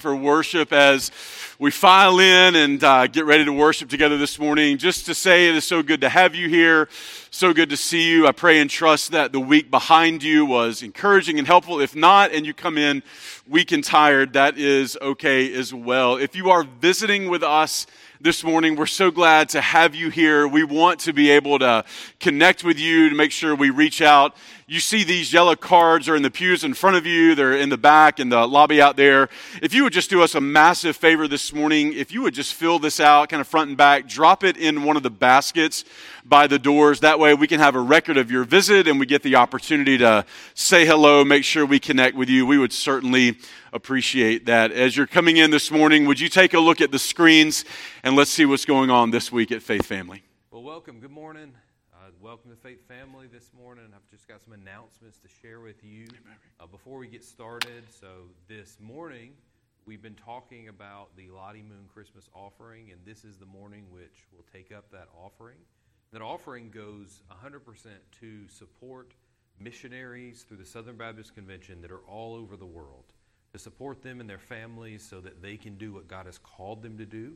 for worship as we file in and uh, get ready to worship together this morning. Just to say it is so good to have you here, so good to see you. I pray and trust that the week behind you was encouraging and helpful. If not, and you come in weak and tired, that is okay as well. If you are visiting with us, this morning. We're so glad to have you here. We want to be able to connect with you to make sure we reach out. You see these yellow cards are in the pews in front of you. They're in the back in the lobby out there. If you would just do us a massive favor this morning, if you would just fill this out kind of front and back, drop it in one of the baskets by the doors. That way we can have a record of your visit and we get the opportunity to say hello, make sure we connect with you. We would certainly appreciate that. As you're coming in this morning, would you take a look at the screens and let's see what's going on this week at Faith Family? Well, welcome. Good morning. Welcome to Faith Family this morning. I've just got some announcements to share with you uh, before we get started. So, this morning, we've been talking about the Lottie Moon Christmas offering, and this is the morning which will take up that offering. That offering goes 100% to support missionaries through the Southern Baptist Convention that are all over the world to support them and their families so that they can do what God has called them to do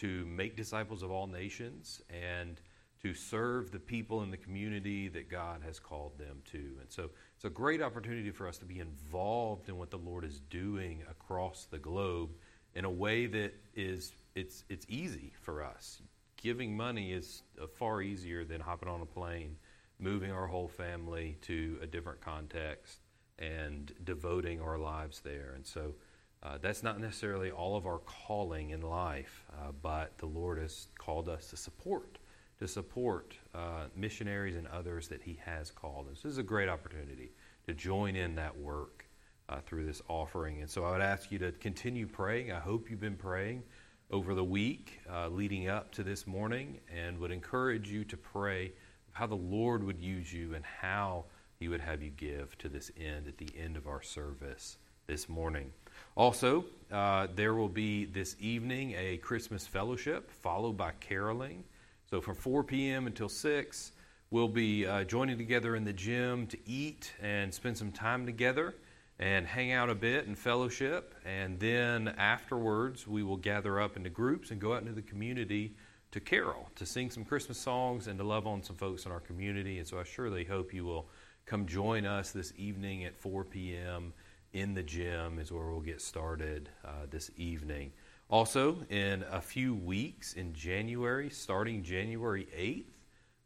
to make disciples of all nations and to serve the people in the community that God has called them to. And so it's a great opportunity for us to be involved in what the Lord is doing across the globe in a way that is it's it's easy for us. Giving money is far easier than hopping on a plane, moving our whole family to a different context and devoting our lives there. And so uh, that's not necessarily all of our calling in life, uh, but the Lord has called us to support, to support uh, missionaries and others that He has called. And so this is a great opportunity to join in that work uh, through this offering. And so I would ask you to continue praying. I hope you've been praying over the week uh, leading up to this morning and would encourage you to pray how the Lord would use you and how he would have you give to this end at the end of our service this morning. Also, uh, there will be this evening a Christmas fellowship followed by caroling. So from 4 p.m. until 6, we'll be uh, joining together in the gym to eat and spend some time together and hang out a bit and fellowship. And then afterwards, we will gather up into groups and go out into the community to carol, to sing some Christmas songs, and to love on some folks in our community. And so I surely hope you will come join us this evening at 4 p.m. in the gym, is where we'll get started uh, this evening. Also, in a few weeks in January, starting January 8th,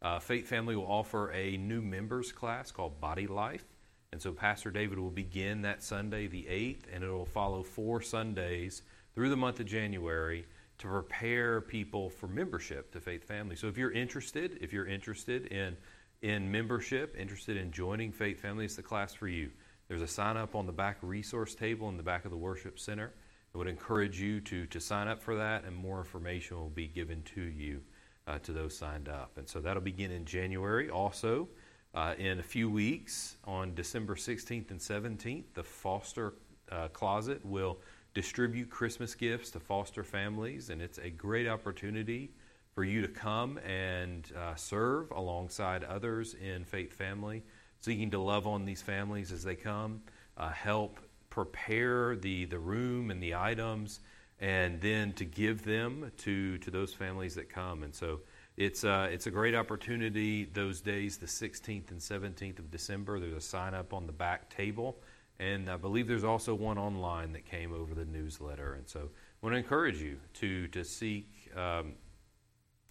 uh, Faith Family will offer a new members class called Body Life. And so Pastor David will begin that Sunday, the 8th, and it will follow four Sundays through the month of January to prepare people for membership to Faith Family. So if you're interested, if you're interested in in membership, interested in joining Faith Family, it's the class for you. There's a sign up on the back resource table in the back of the worship center. I would encourage you to, to sign up for that, and more information will be given to you uh, to those signed up. And so that'll begin in January. Also, uh, in a few weeks, on December 16th and 17th, the Foster uh, Closet will distribute Christmas gifts to foster families, and it's a great opportunity for you to come and uh, serve alongside others in Faith Family, seeking to love on these families as they come, uh, help prepare the, the room and the items, and then to give them to, to those families that come. And so it's, uh, it's a great opportunity those days, the 16th and 17th of December. There's a sign up on the back table. And I believe there's also one online that came over the newsletter. And so I want to encourage you to, to seek um,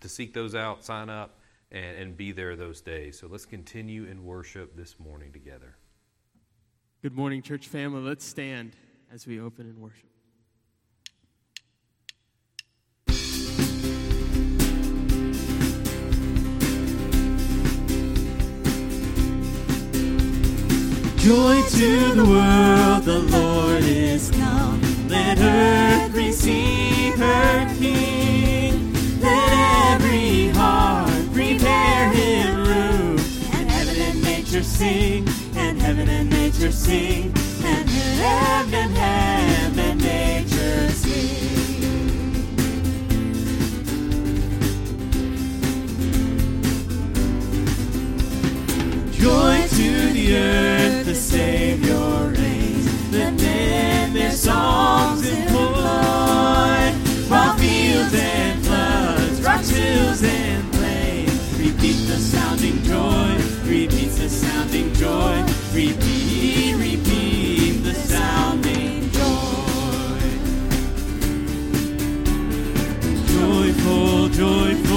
to seek those out, sign up, and, and be there those days. So let's continue in worship this morning together. Good morning, church family. Let's stand as we open in worship. Joy to the world, the Lord is come. Let earth receive her King. Let every heart prepare him room. And heaven and nature sing, heaven and nature sing, and heaven heaven and nature sing. Joy to the earth, the Savior reigns. The men their songs in hills and floods, rocks, hills and plains. Repeat the sounding joy, repeats the sounding joy, repeat, repeat the sounding joy. Joyful, joyful,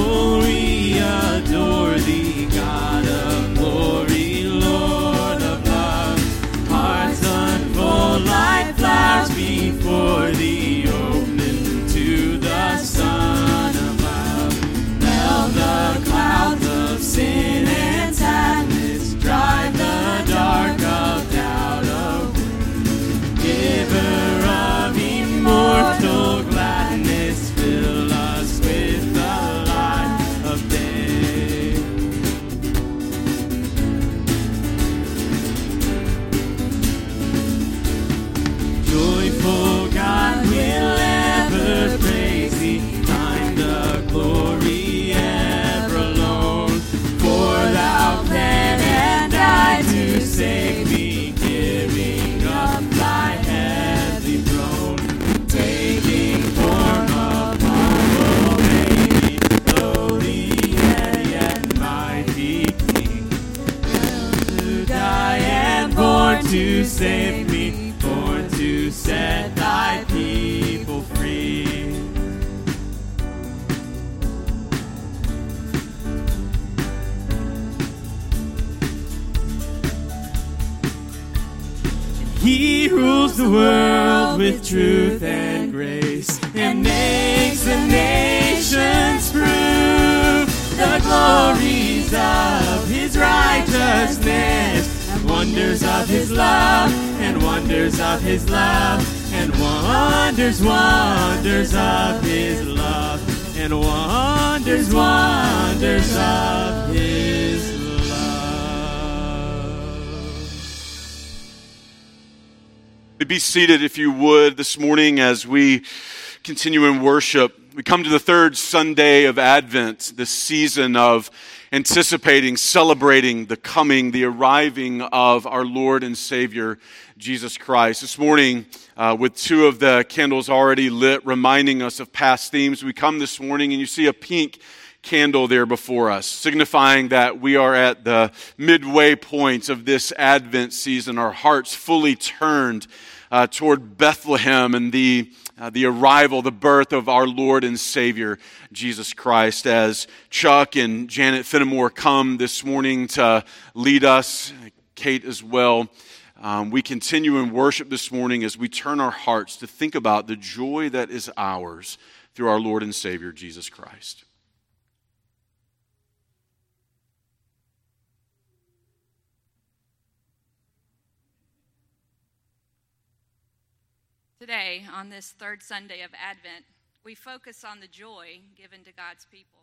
love and wonders of his love and wonders, wonders of his love and wonders, wonders of his love. Be seated if you would this morning as we continue in worship. We come to the third Sunday of Advent, this season of anticipating, celebrating the coming, the arriving of our Lord and Savior, Jesus Christ. This morning, uh, with two of the candles already lit, reminding us of past themes, we come this morning and you see a pink candle there before us, signifying that we are at the midway point of this Advent season, our hearts fully turned uh, toward Bethlehem and the, uh, the arrival, the birth of our Lord and Savior, Jesus Christ. As Chuck and Janet Fenimore come this morning to lead us, Kate as well. Um, we continue in worship this morning as we turn our hearts to think about the joy that is ours through our Lord and Savior, Jesus Christ. Today, on this third Sunday of Advent, we focus on the joy given to God's people.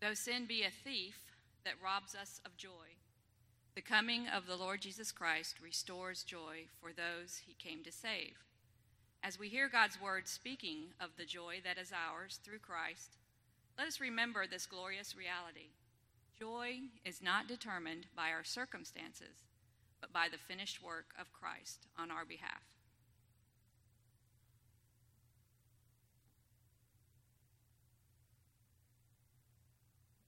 Though sin be a thief that robs us of joy, the coming of the Lord Jesus Christ restores joy for those he came to save. As we hear God's word speaking of the joy that is ours through Christ, let us remember this glorious reality. Joy is not determined by our circumstances, but by the finished work of Christ on our behalf.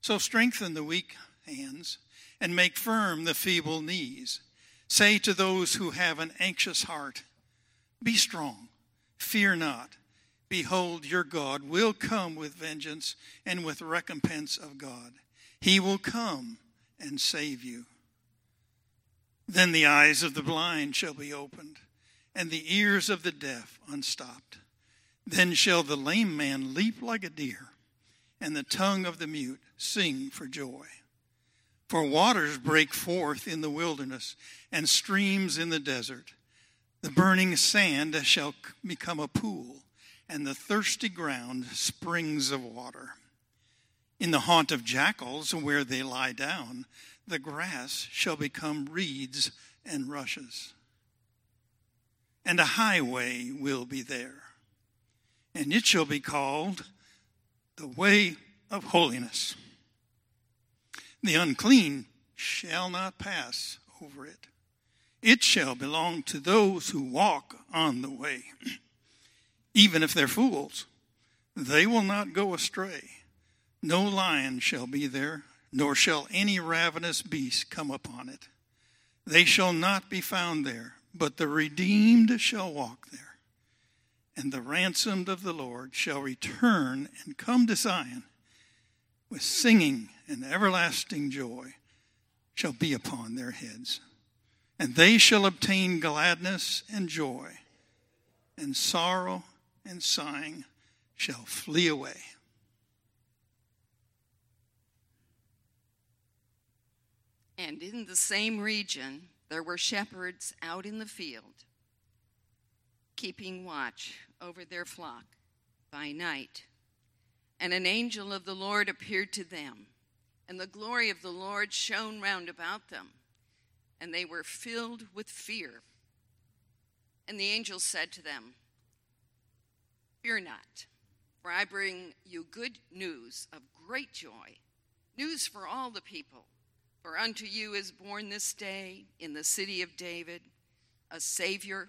So strengthen the weak hands and make firm the feeble knees. Say to those who have an anxious heart, Be strong, fear not. Behold, your God will come with vengeance and with recompense of God. He will come and save you. Then the eyes of the blind shall be opened, and the ears of the deaf unstopped. Then shall the lame man leap like a deer, and the tongue of the mute sing for joy. For waters break forth in the wilderness, and streams in the desert. The burning sand shall become a pool, and the thirsty ground springs of water. In the haunt of jackals, where they lie down, the grass shall become reeds and rushes. And a highway will be there, and it shall be called the way of holiness. The unclean shall not pass over it. It shall belong to those who walk on the way. Even if they're fools, they will not go astray. No lion shall be there, nor shall any ravenous beast come upon it. They shall not be found there, but the redeemed shall walk there. And the ransomed of the Lord shall return and come to Zion with singing and everlasting joy shall be upon their heads. And they shall obtain gladness and joy, and sorrow and sighing shall flee away. And in the same region there were shepherds out in the field, keeping watch over their flock by night. And an angel of the Lord appeared to them, and the glory of the Lord shone round about them, and they were filled with fear. And the angel said to them, Fear not, for I bring you good news of great joy, news for all the people. For unto you is born this day in the city of David a Savior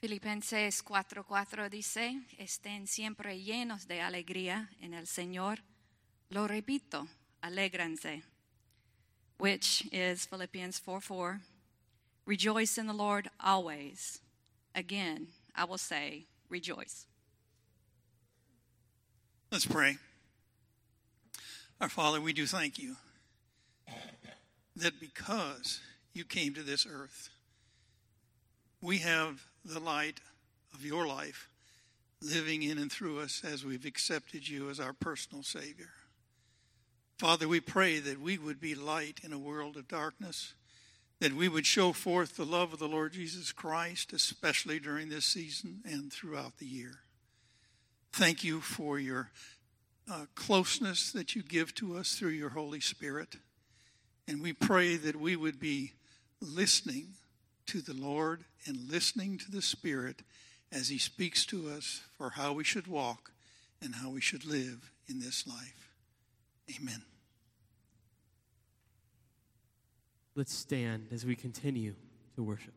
Filipenses 4:4 dice, estén siempre llenos de alegría en el Señor. Lo repito, alégranse. Which is Philippians 4:4. Rejoice in the Lord always. Again, I will say, rejoice. Let's pray. Our Father, we do thank you that because you came to this earth, we have the light of your life living in and through us as we've accepted you as our personal Savior. Father, we pray that we would be light in a world of darkness that we would show forth the love of the Lord Jesus Christ, especially during this season and throughout the year. Thank you for your uh, closeness that you give to us through your Holy Spirit. And we pray that we would be listening to the Lord and listening to the Spirit as He speaks to us for how we should walk and how we should live in this life. Amen. Let's stand as we continue to worship.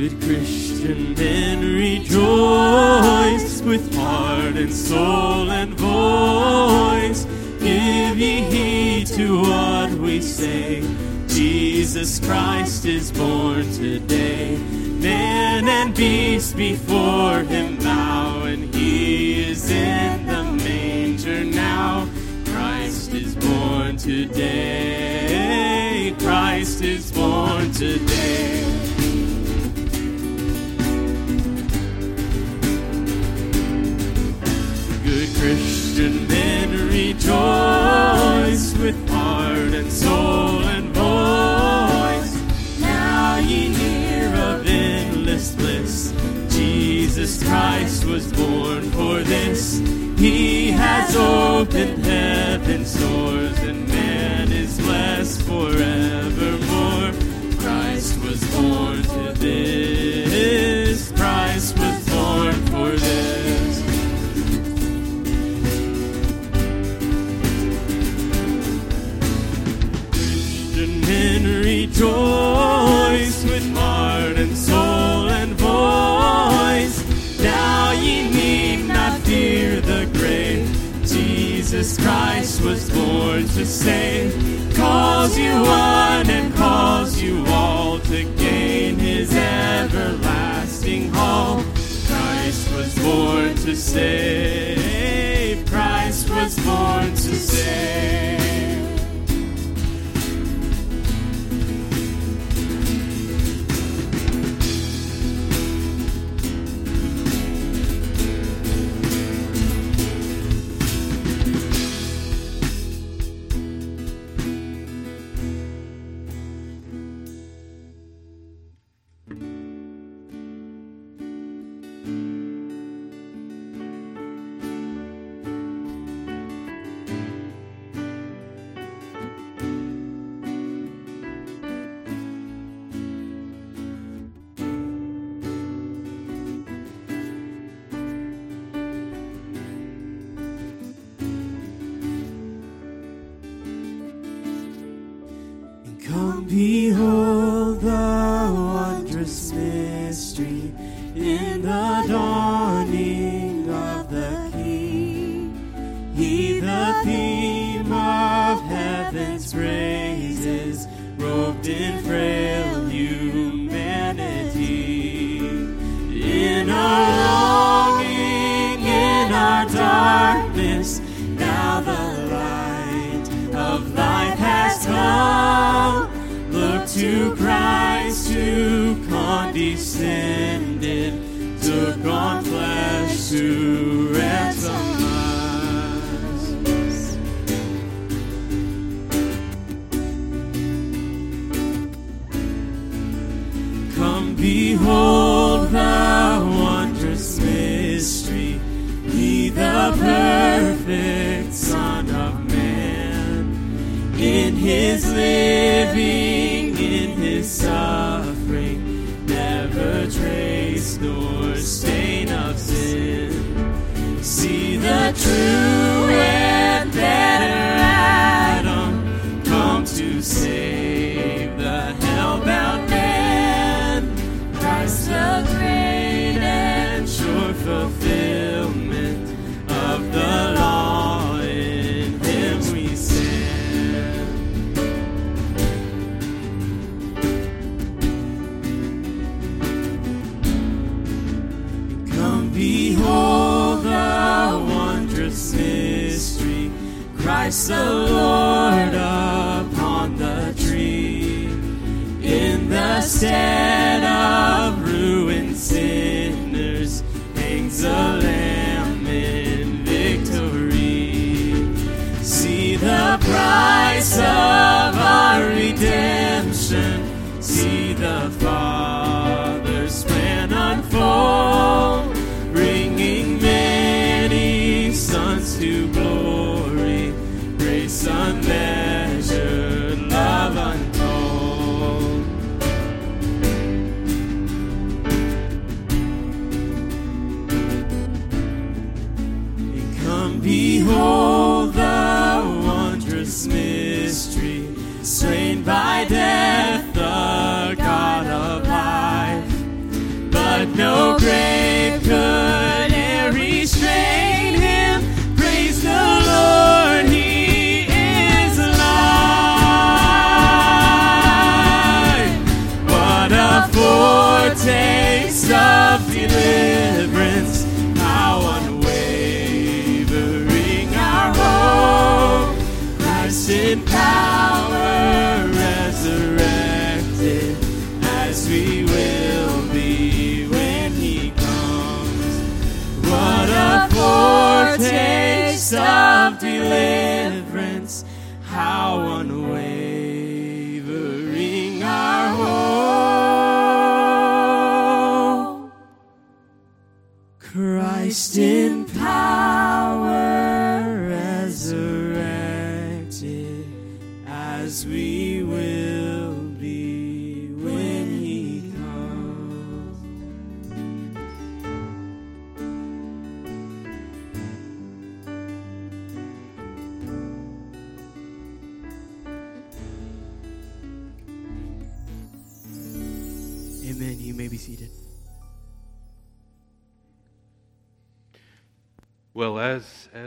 Good Christian men rejoice with heart and soul and voice. Give ye heed to what we say. Jesus Christ is born today. Man and beast before him bow, and he is in the manger now. Christ is born today. Christ is born today. With heart and soul and voice. Now ye hear of endless bliss. Jesus Christ was born for this. He has opened heaven's doors, and man is blessed forevermore. Christ was born to this. rejoice with heart and soul and voice. Now ye need not fear the grave. Jesus Christ was born to save, calls you one and calls you all to gain his everlasting home. Christ was born to save, Christ was born to save.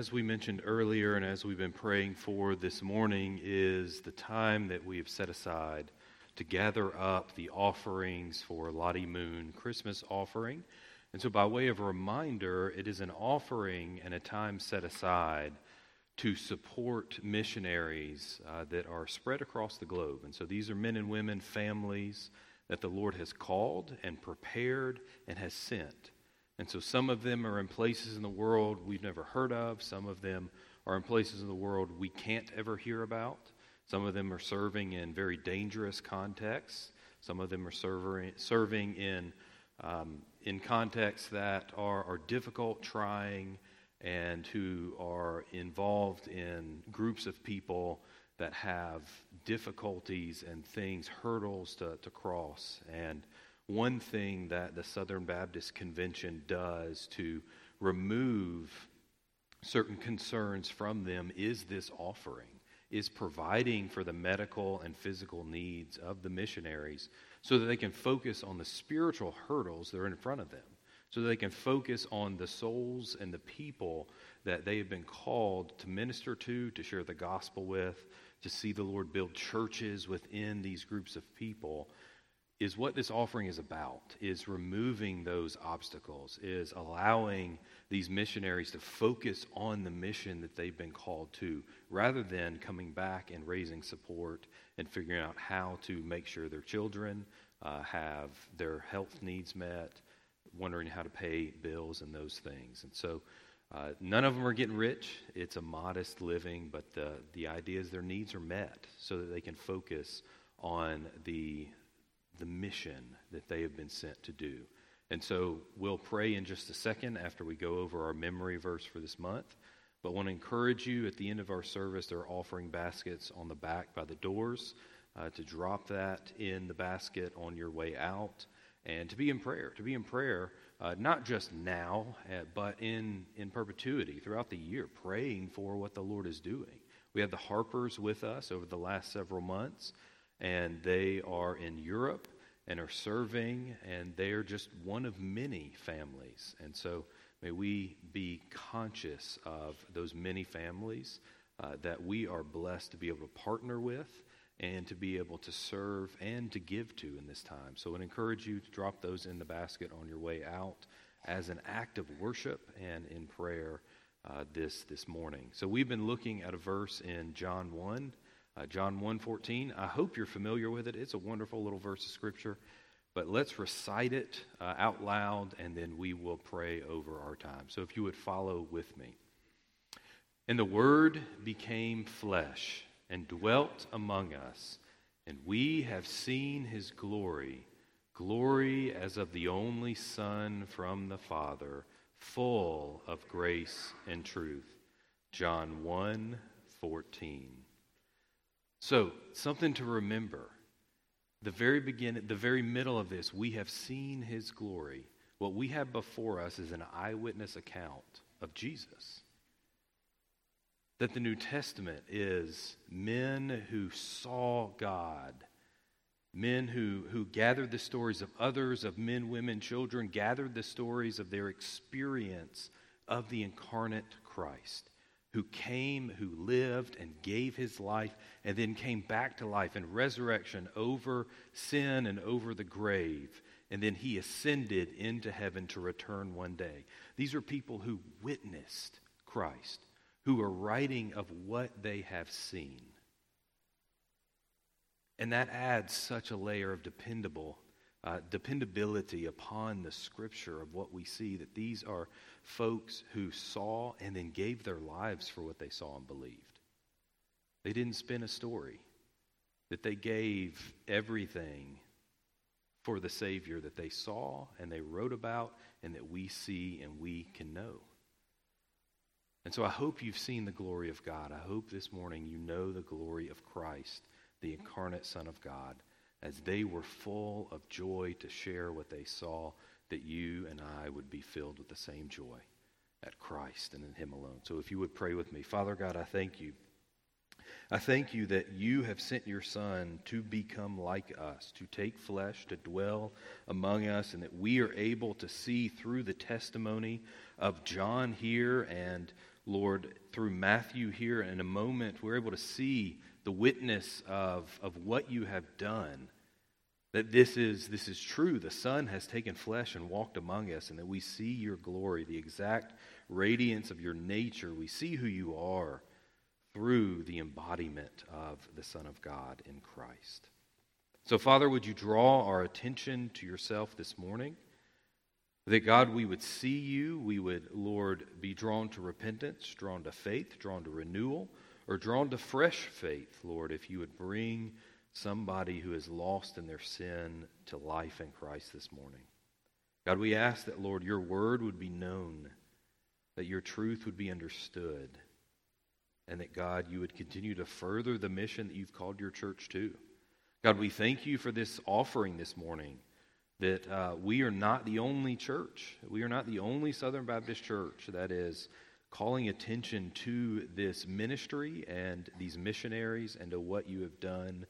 As, we mentioned earlier and as we've been praying for this morning, is the time that we have set aside to gather up the offerings for Lottie Moon Christmas offering. And so, by way of a reminder, it is an offering and a time set aside to support missionaries uh, that are spread across the globe. And so, these are men and women, families that the Lord has called and prepared and has sent. And so, some of them are in places in the world we've never heard of, some of them are in places in the world we can't ever hear about. Some of them are serving in very dangerous contexts. Some of them are serving, serving in um, in contexts that are, are difficult, trying, and who are involved in groups of people that have difficulties and things, hurdles to, to cross. And one thing that the Southern Baptist Convention does to remove certain concerns from them is this offering, is providing for the medical and physical needs of the missionaries so that they can focus on the spiritual hurdles that are in front of them, so that they can focus on the souls and the people that they have been called to minister to, to share the gospel with, to see the Lord build churches within these groups of people. Is what this offering is about, is removing those obstacles, is allowing these missionaries to focus on the mission that they've been called to, rather than coming back and raising support and figuring out how to make sure their children uh, have their health needs met, wondering how to pay bills and those things. And so uh, none of them are getting rich. It's a modest living, but the, the idea is their needs are met so that they can focus on the, the mission that they have been sent to do. And so we'll pray in just a second after we go over our memory verse for this month. But I want to encourage you at the end of our service, there are offering baskets on the back by the doors uh, to drop that in the basket on your way out and to be in prayer, to be in prayer, uh, not just now, uh, but in, in perpetuity throughout the year, praying for what the Lord is doing. We had the Harpers with us over the last several months, and they are in Europe and are serving, and they are just one of many families. And so, May we be conscious of those many families uh, that we are blessed to be able to partner with and to be able to serve and to give to in this time. So I encourage you to drop those in the basket on your way out as an act of worship and in prayer uh, this, this morning. So we've been looking at a verse in John 1. Uh, John 1:14. I hope you're familiar with it. It's a wonderful little verse of scripture. But let's recite it uh, out loud and then we will pray over our time. So if you would follow with me. And the Word became flesh and dwelt among us, and we have seen his glory, glory as of the only Son from the Father, full of grace and truth. John 1 14. So, something to remember the very beginning, the very middle of this, we have seen his glory. What we have before us is an eyewitness account of Jesus. That the New Testament is men who saw God, men who, who gathered the stories of others, of men, women, children, gathered the stories of their experience of the incarnate Christ who came, who lived, and gave his life, and then came back to life in resurrection over sin and over the grave. And then he ascended into heaven to return one day. These are people who witnessed Christ, who are writing of what they have seen. And that adds such a layer of dependable uh, dependability upon the scripture of what we see that these are folks who saw and then gave their lives for what they saw and believed. They didn't spin a story, that they gave everything for the Savior that they saw and they wrote about and that we see and we can know. And so I hope you've seen the glory of God. I hope this morning you know the glory of Christ, the incarnate Son of God, as they were full of joy to share what they saw that you and I would be filled with the same joy at Christ and in Him alone. So if you would pray with me, Father God, I thank you. I thank you that you have sent your Son to become like us, to take flesh, to dwell among us, and that we are able to see through the testimony of John here and, Lord, through Matthew here in a moment, we're able to see the witness of, of what you have done. That this is, this is true. The Son has taken flesh and walked among us, and that we see your glory, the exact radiance of your nature. We see who you are through the embodiment of the Son of God in Christ. So, Father, would you draw our attention to yourself this morning? That, God, we would see you, we would, Lord, be drawn to repentance, drawn to faith, drawn to renewal, or drawn to fresh faith, Lord, if you would bring somebody who is lost in their sin to life in Christ this morning. God, we ask that, Lord, your word would be known, that your truth would be understood and that God, you would continue to further the mission that you've called your church to. God, we thank you for this offering this morning. That uh, we are not the only church. We are not the only Southern Baptist church that is calling attention to this ministry and these missionaries and to what you have done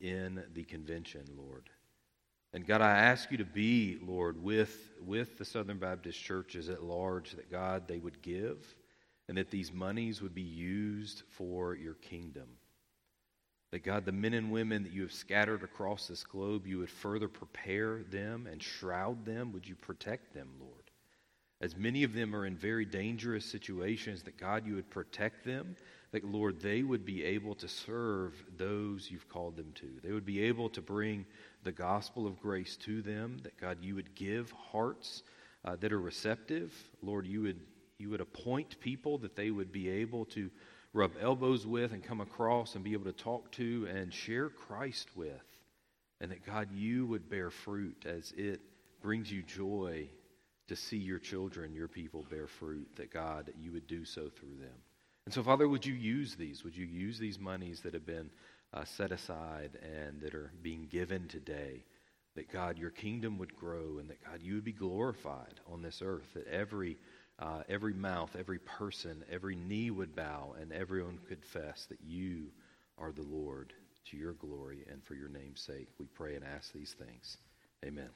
in the convention, Lord. And God, I ask you to be, Lord, with, with the Southern Baptist churches at large, that God, they would give and that these monies would be used for your kingdom. That God, the men and women that you have scattered across this globe, you would further prepare them and shroud them. Would you protect them, Lord? As many of them are in very dangerous situations, that God, you would protect them. That, Lord, they would be able to serve those you've called them to. They would be able to bring the gospel of grace to them. That, God, you would give hearts uh, that are receptive. Lord, you would you would appoint people that they would be able to rub elbows with and come across and be able to talk to and share Christ with. And that God, you would bear fruit as it brings you joy to see your children, your people bear fruit. That God, you would do so through them. And so, Father, would you use these? Would you use these monies that have been uh, set aside and that are being given today? That God, your kingdom would grow and that God, you would be glorified on this earth. That every uh, every mouth, every person, every knee would bow, and everyone could confess that you are the Lord to your glory and for your name's sake. We pray and ask these things. Amen.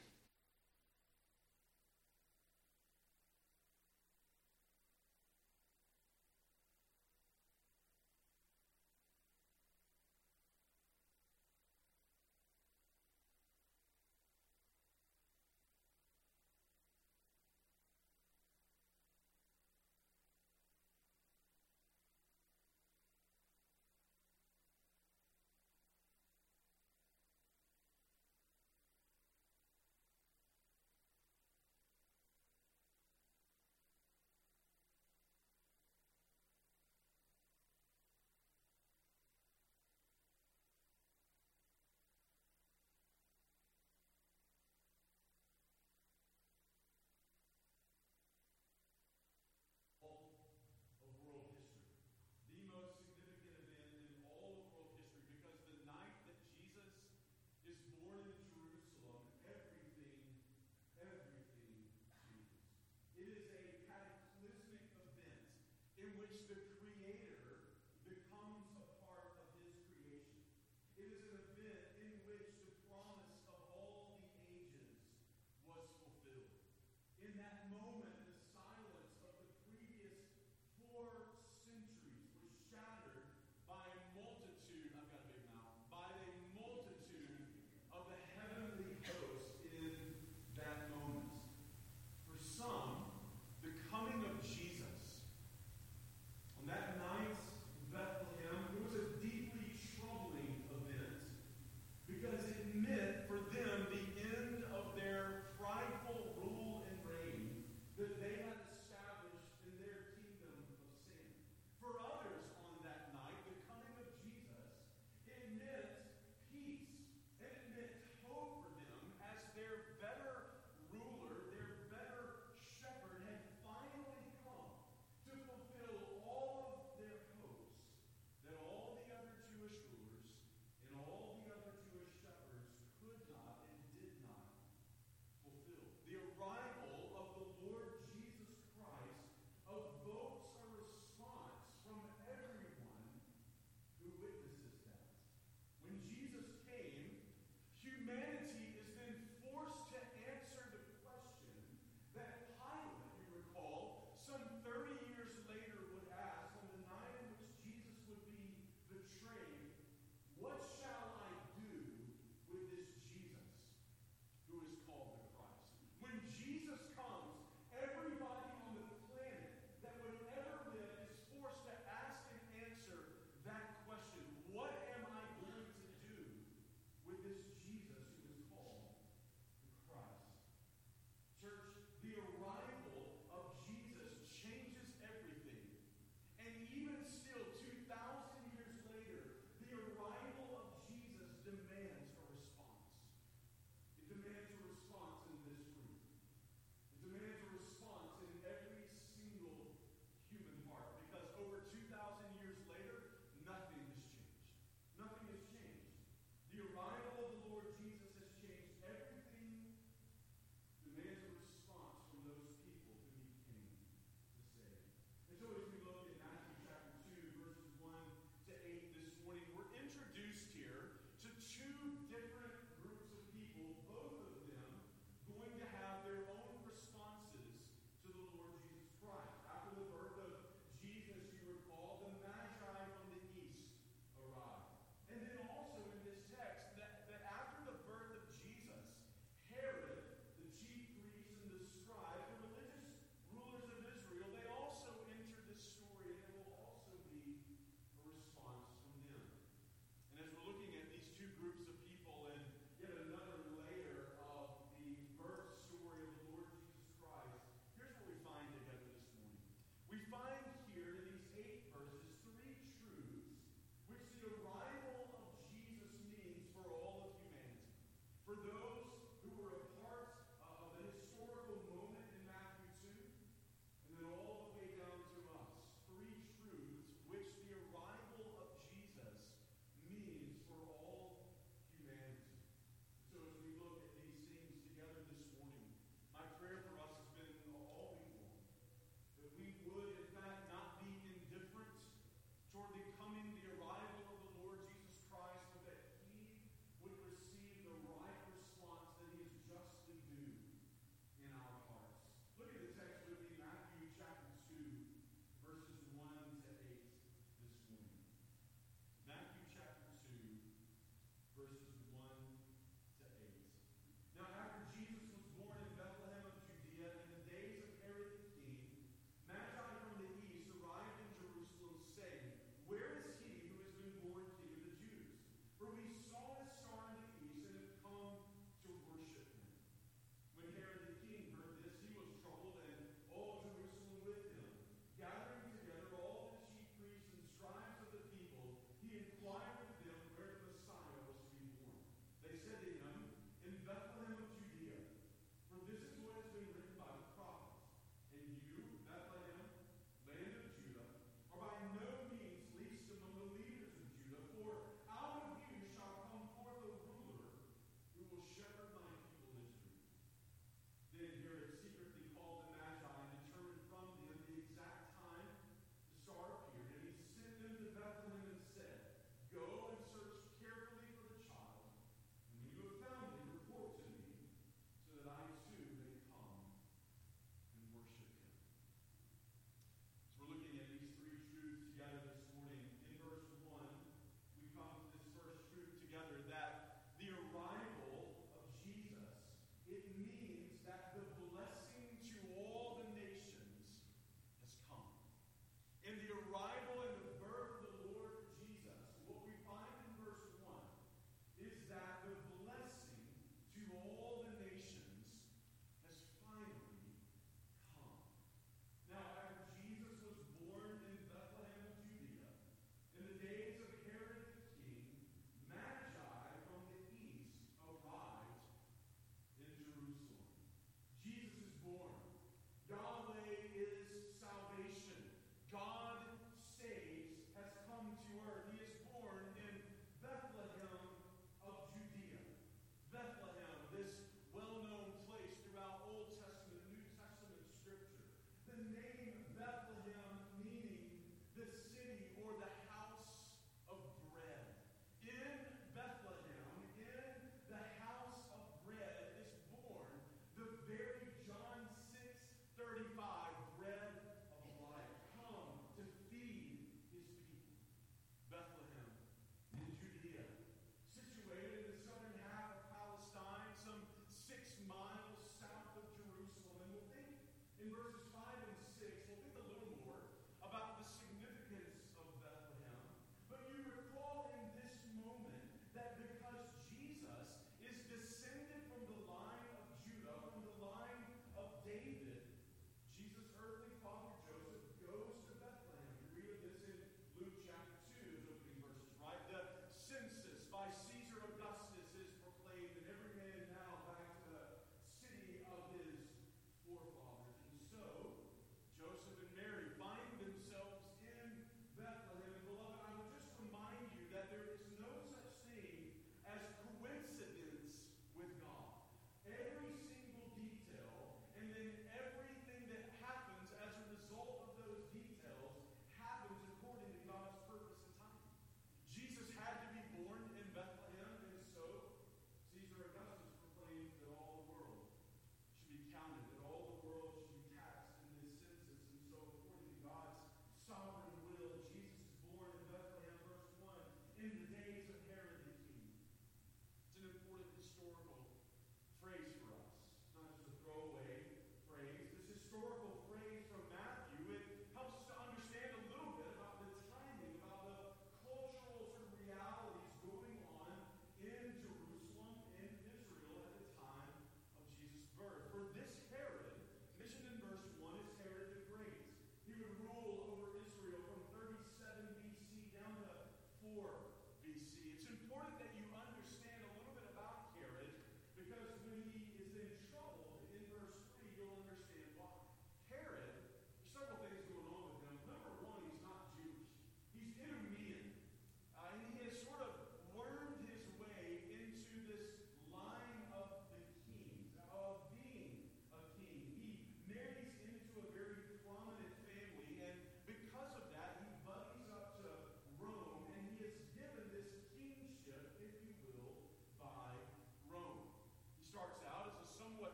for this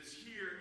It's here.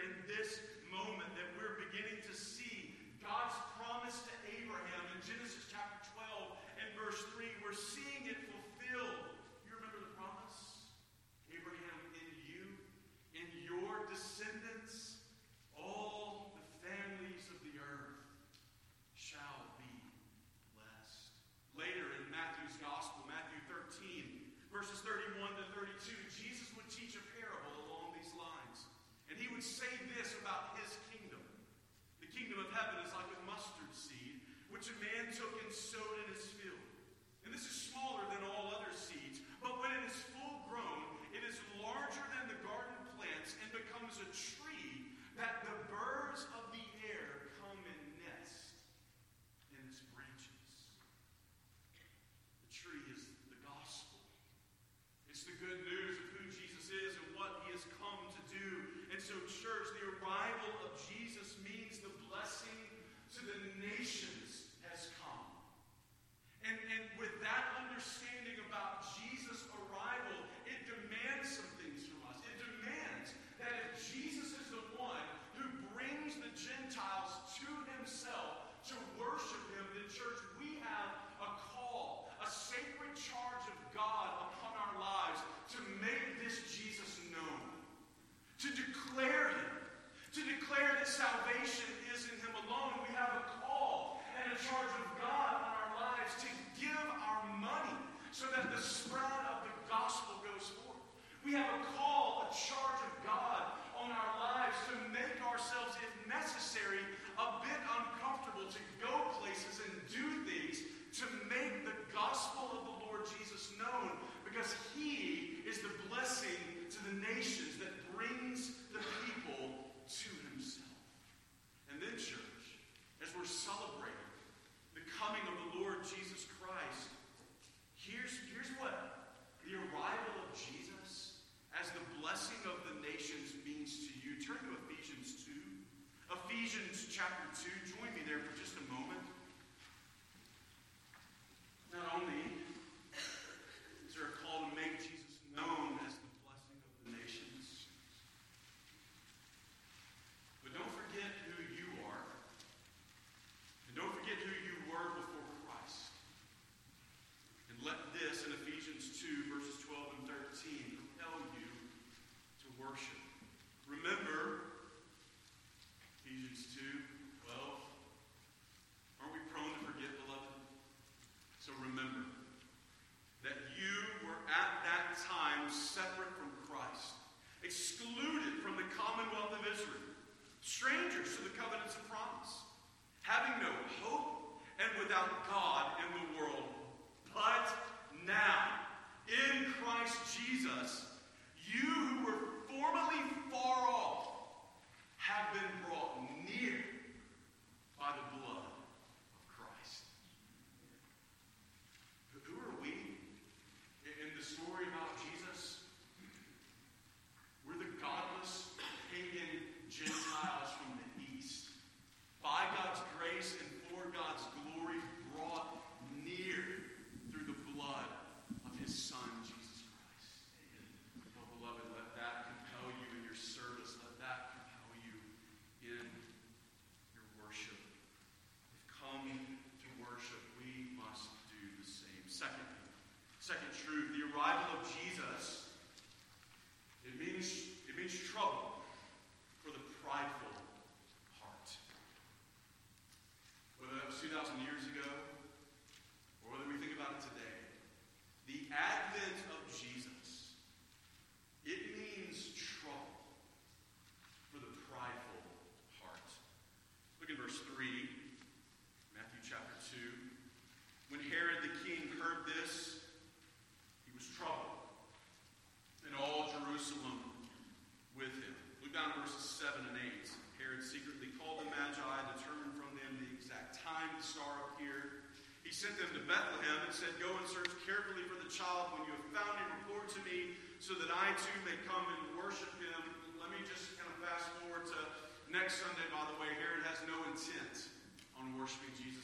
so that I too may come and worship him. Let me just kind of fast forward to next Sunday, by the way, Herod has no intent on worshiping Jesus.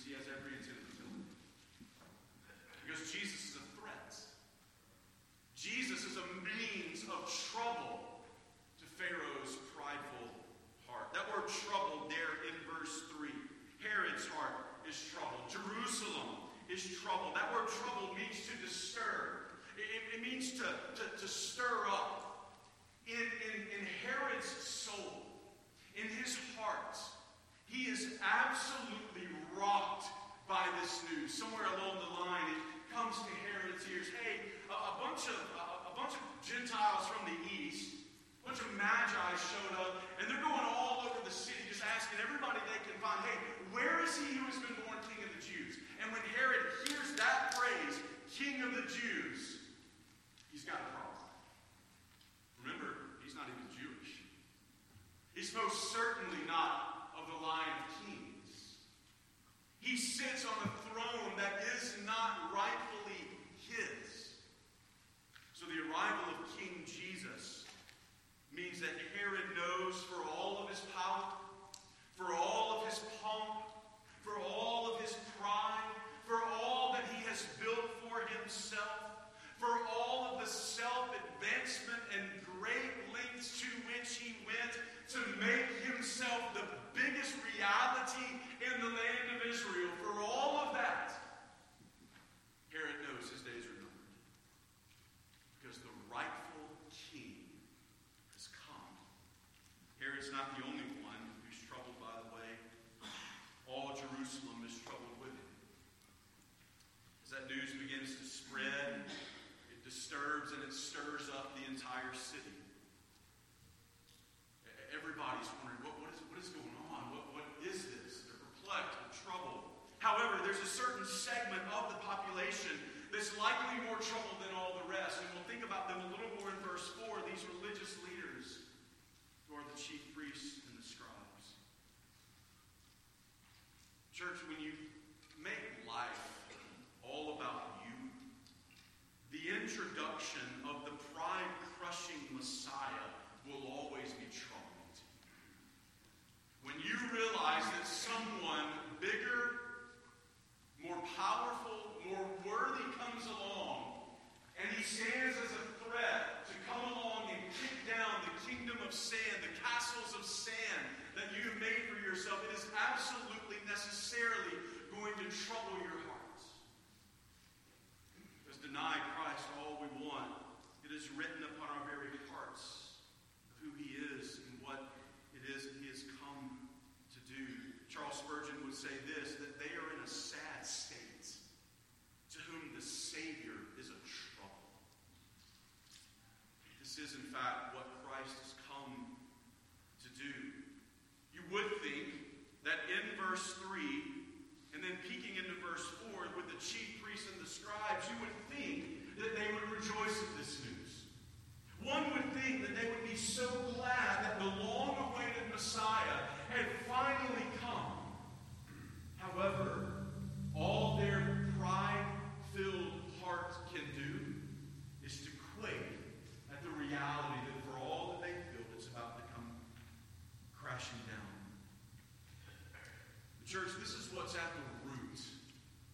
Church, this is what's at the root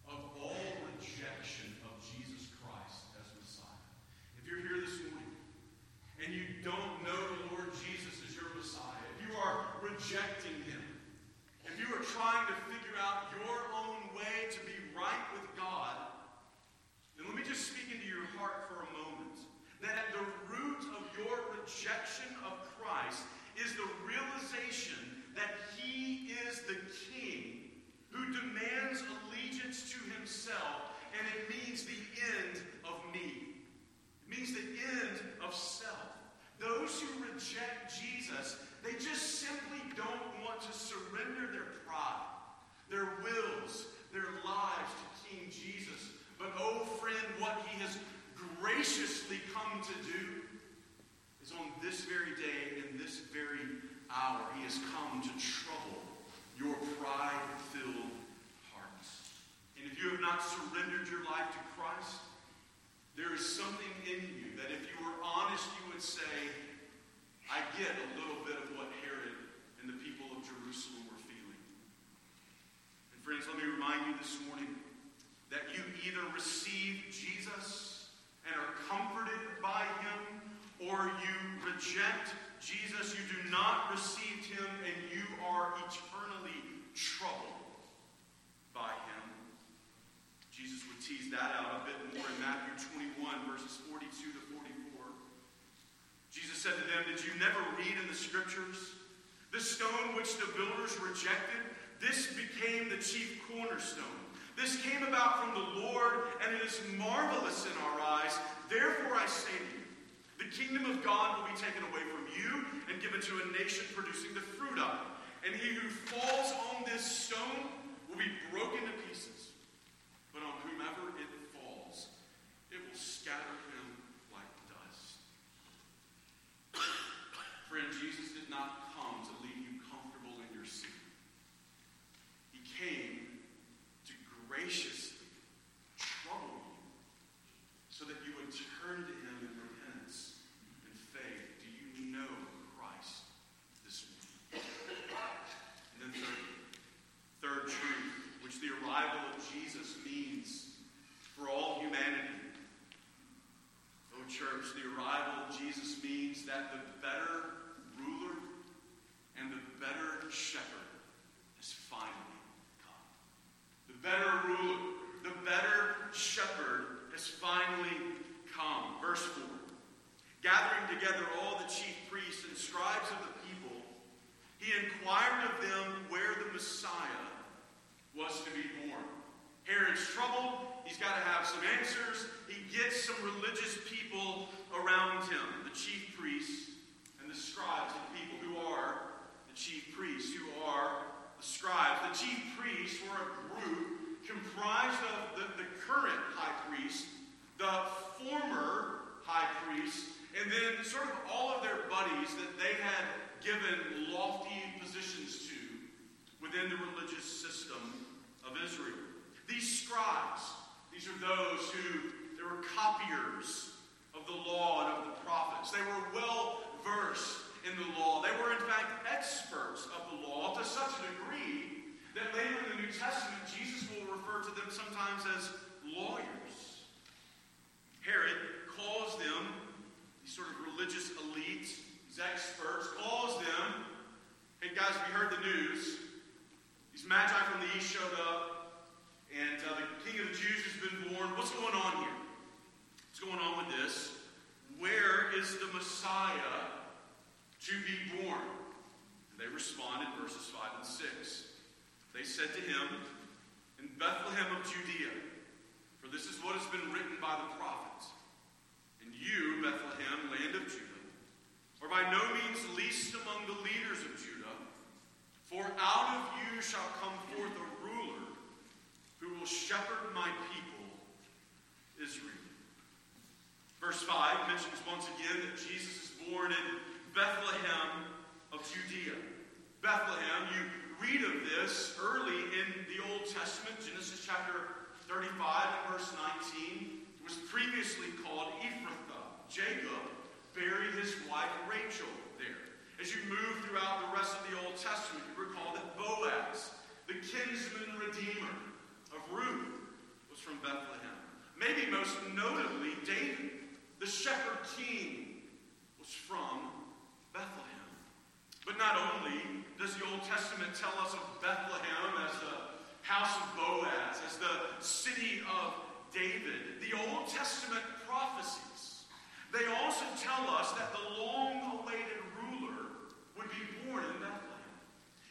of all rejection of Jesus Christ as Messiah. If you're here this morning and you don't know the Lord Jesus as your Messiah, if you are rejected, church, the arrival of Jesus means that the better ruler and the better shepherd has finally come. The better ruler, the better shepherd has finally come. Verse 4. Gathering together all the chief priests and scribes of the people, he inquired of them where the Messiah was to be born. Herod's troubled. He's got to have some answers. He gets some religious people around him, the chief priests and the scribes, the people who are the chief priests, who are the scribes. The chief priests were a group comprised of the, the current high priest, the former high priest, and then sort of all of their buddies that they had given lofty positions to within the religious system of Israel. These scribes, these are those who they were copiers of the law and of the prophets. They were well versed in the law. They were, in fact, experts of the law to such a degree that later in the New Testament, Jesus will refer to them sometimes as lawyers. Herod calls them, these sort of religious elites, these experts, calls them, hey guys, we heard the news. These magi from the east showed up, and uh, the king of the Jews has been born. What's going on here? What's going on with this? Where is the Messiah to be born? And they responded, verses 5 and 6. They said to him, In Bethlehem of Judea, for this is what has been written by the prophets. And you, Bethlehem, land of Judah, are by no means least among the leaders of Judah, for out of you shall come forth a ruler who will shepherd my people, Israel. Verse 5 mentions once again that Jesus is born in Bethlehem of Judea. Bethlehem, you read of this early in the Old Testament, Genesis chapter 35 and verse 19. It was previously called Ephrathah. Jacob buried his wife Rachel there. As you move throughout the rest of the Old Testament, you recall that Boaz, the kinsman redeemer of Ruth, was from Bethlehem. Maybe most notably, David, the shepherd king, was from Bethlehem. But not only does the Old Testament tell us of Bethlehem as the house of Boaz, as the city of David, the Old Testament prophecies, they also tell us that the long-awaited ruler would be born in Bethlehem.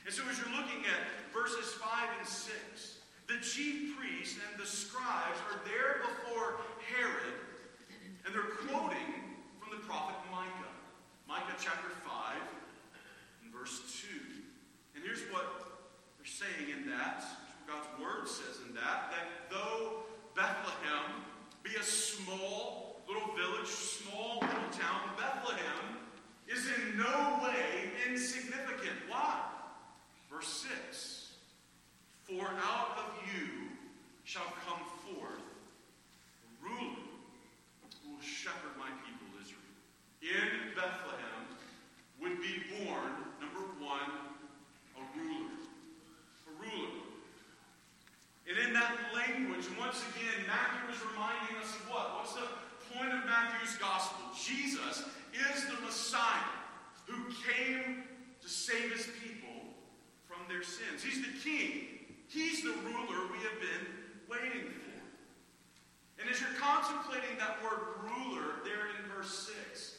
And so as you're looking at verses 5 and 6, the chief priests and the scribes are there before Herod, and they're quoting from the prophet Micah. Micah chapter 5 and verse 2. And here's what they're saying in that, God's word says in that, that though Bethlehem be a small little village, small little town, Bethlehem is in no way insignificant. Why? Verse 6 For out of you shall come forth a ruler who will shepherd my people Israel. In Bethlehem would be born, number one, a ruler. A ruler. And in that language, once again, Matthew is reminding us of what? What's the point of Matthew's gospel? Jesus is the Messiah who came to save his people from their sins. He's the king. He's the ruler we have been waiting for. And as you're contemplating that word ruler there in verse 6,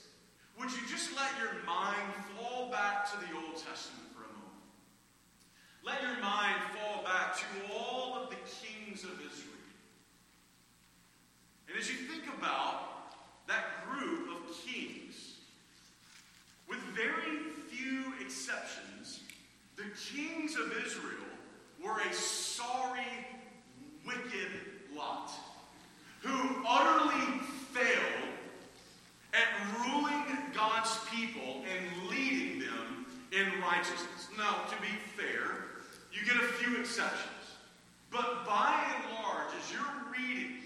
would you just let your mind fall back to the Old Testament for a moment? Let your mind fall back to all of the kings of Israel. And as you think about that group of kings, with very few exceptions, the kings of Israel were a sorry, wicked lot who utterly failed at ruling God's people and leading them in righteousness. Now, to be fair, you get a few exceptions. But by and large, as you're reading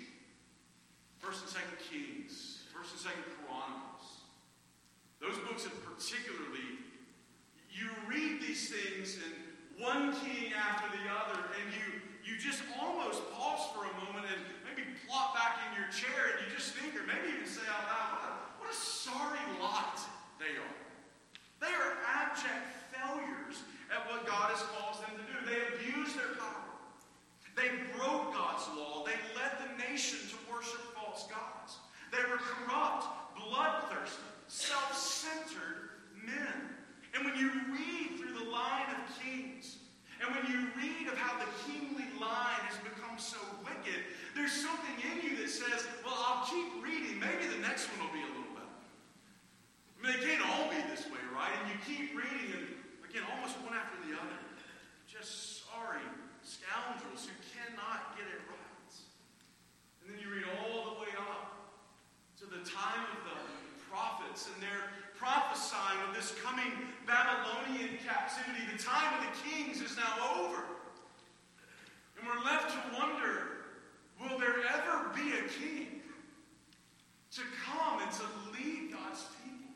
1st and 2nd Kings, 1st and 2nd Chronicles, those books in particularly, you read these things and one king after the other, and you you just almost pause for a moment and maybe plop back in your chair and you just think, or maybe even say out loud, what a, what a sorry lot they are. They are abject failures at what God has caused them to do. They abused their power. They broke God's law. They led the nation to worship false gods. They were corrupt, bloodthirsty, self centered men. And when you read through the line of kings, and when you read of how the kingly line has become so wicked, there's something in you that says, well, I'll keep reading. Maybe the next one will be a little better. I mean, they can't all be this way, right? And you keep reading, and again, almost one after the other. Just sorry scoundrels who cannot get it right. And then you read all the way up to the time of the prophets, and they're prophesying of this coming Babylonian captivity. The time of the kings is now over. And we're left to wonder will there ever be a king to come and to lead God's people?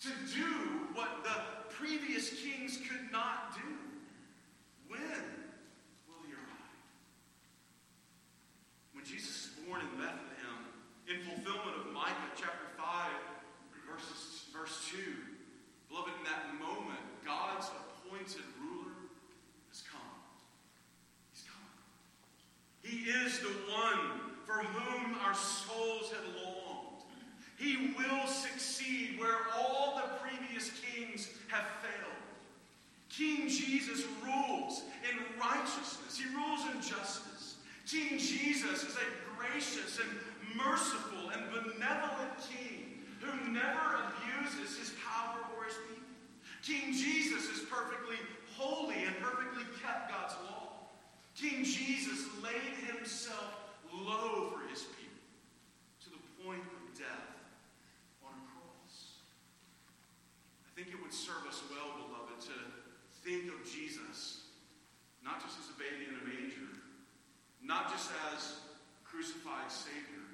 To do what the previous kings could not do? When will he arrive? When Jesus is born in Bethlehem, in fulfillment of Micah chapter 5, verses, verse 2. Beloved, in that moment, God's appointed ruler has come. He's come. He is the one for whom our souls have longed. He will succeed where all the previous kings have failed. King Jesus rules in righteousness. He rules in justice. King Jesus is a gracious and merciful and benevolent king who never abuses his power or his people. King Jesus is perfectly holy and perfectly kept God's law. King Jesus laid himself low for his people to the point of death on a cross. I think it would serve us well, beloved, to think of Jesus not just as a baby in a manger, not just as crucified Savior,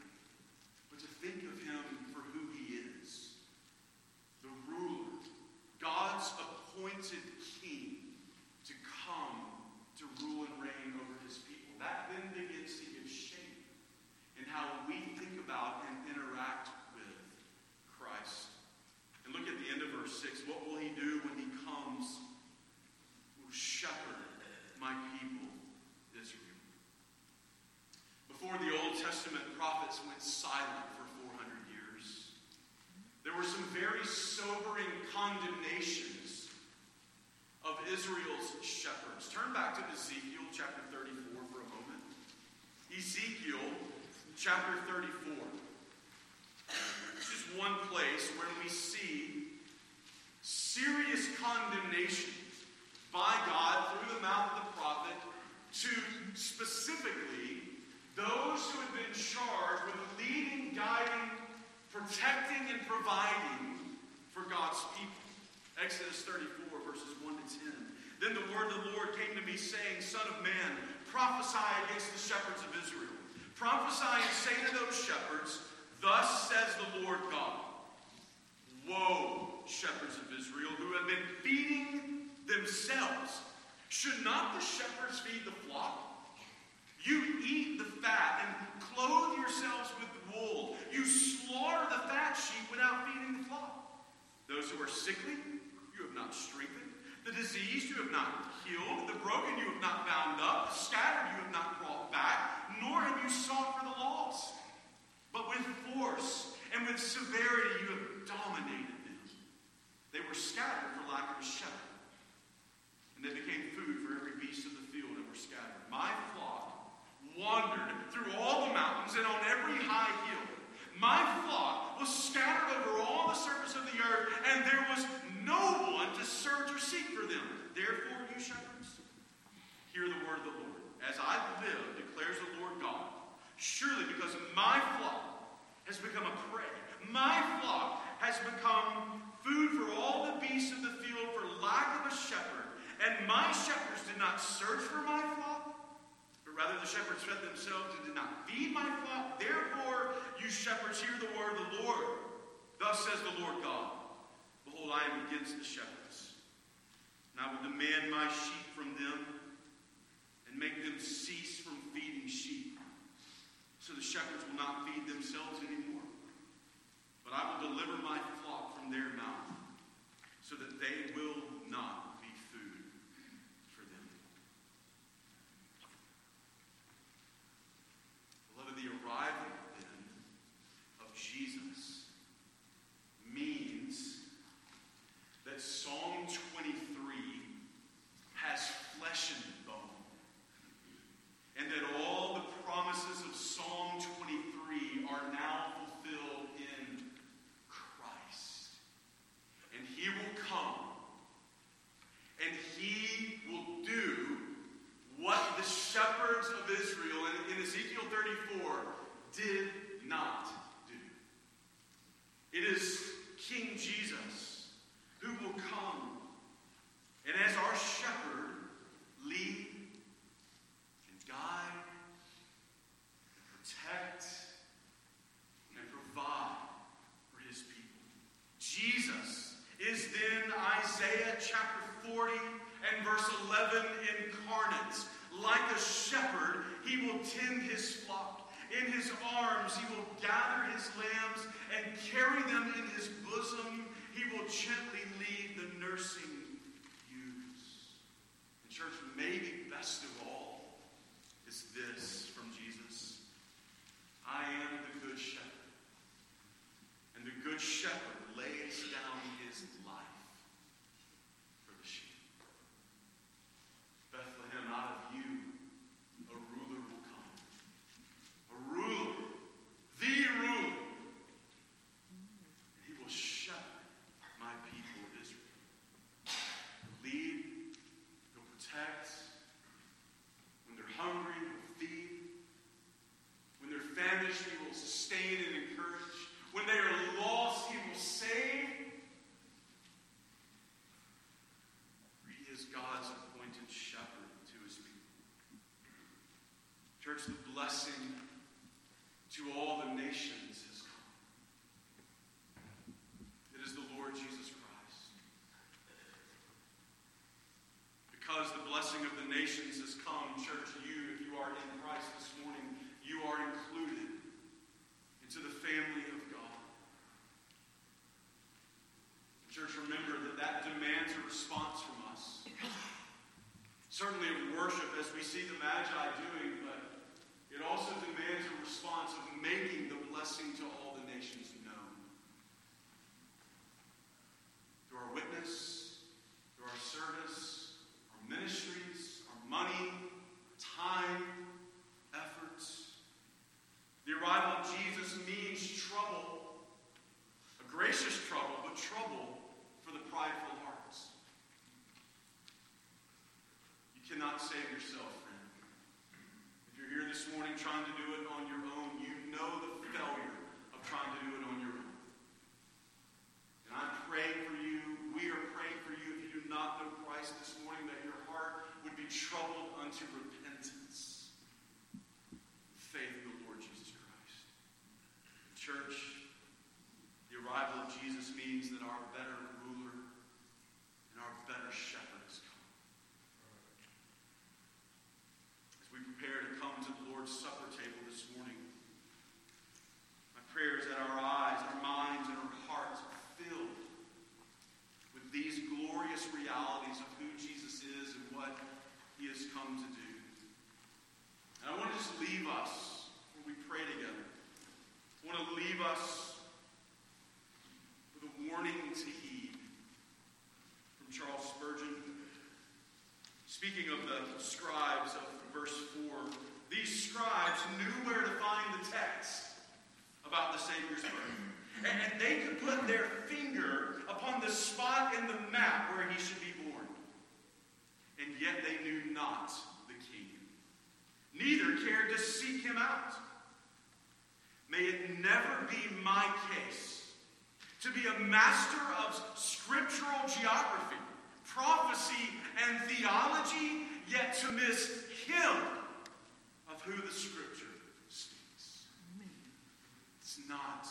See. Speaking of the scribes of verse 4, these scribes knew where to find the text about the Savior's birth. And they could put their finger upon the spot in the map where he should be born. And yet they knew not the king. Neither cared to seek him out. May it never be my case to be a master of scriptural geography prophecy and theology, yet to miss him of who the scripture speaks. It's not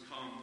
come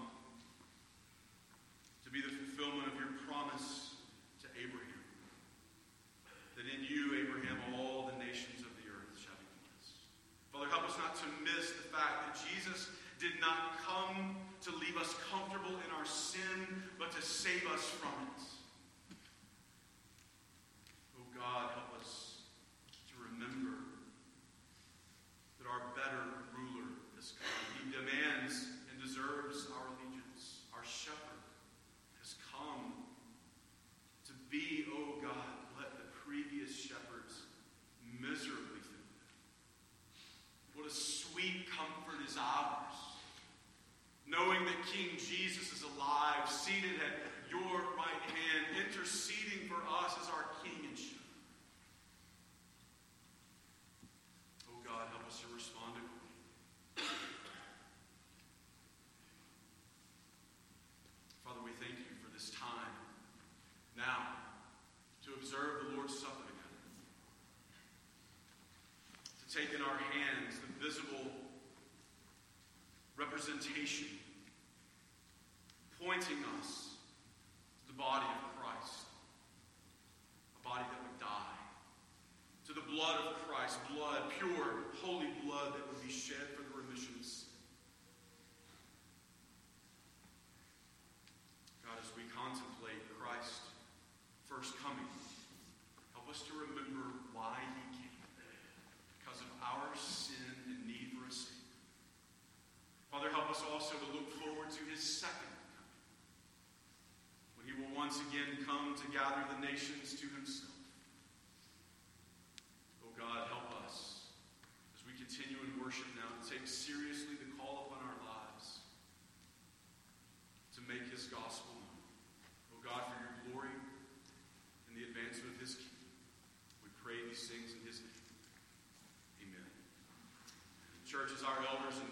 representation gather the nations to himself. Oh God, help us as we continue in worship now to take seriously the call upon our lives to make his gospel known. Oh God, for your glory and the advancement of his kingdom, we pray these things in his name. Amen. Church, as our elders and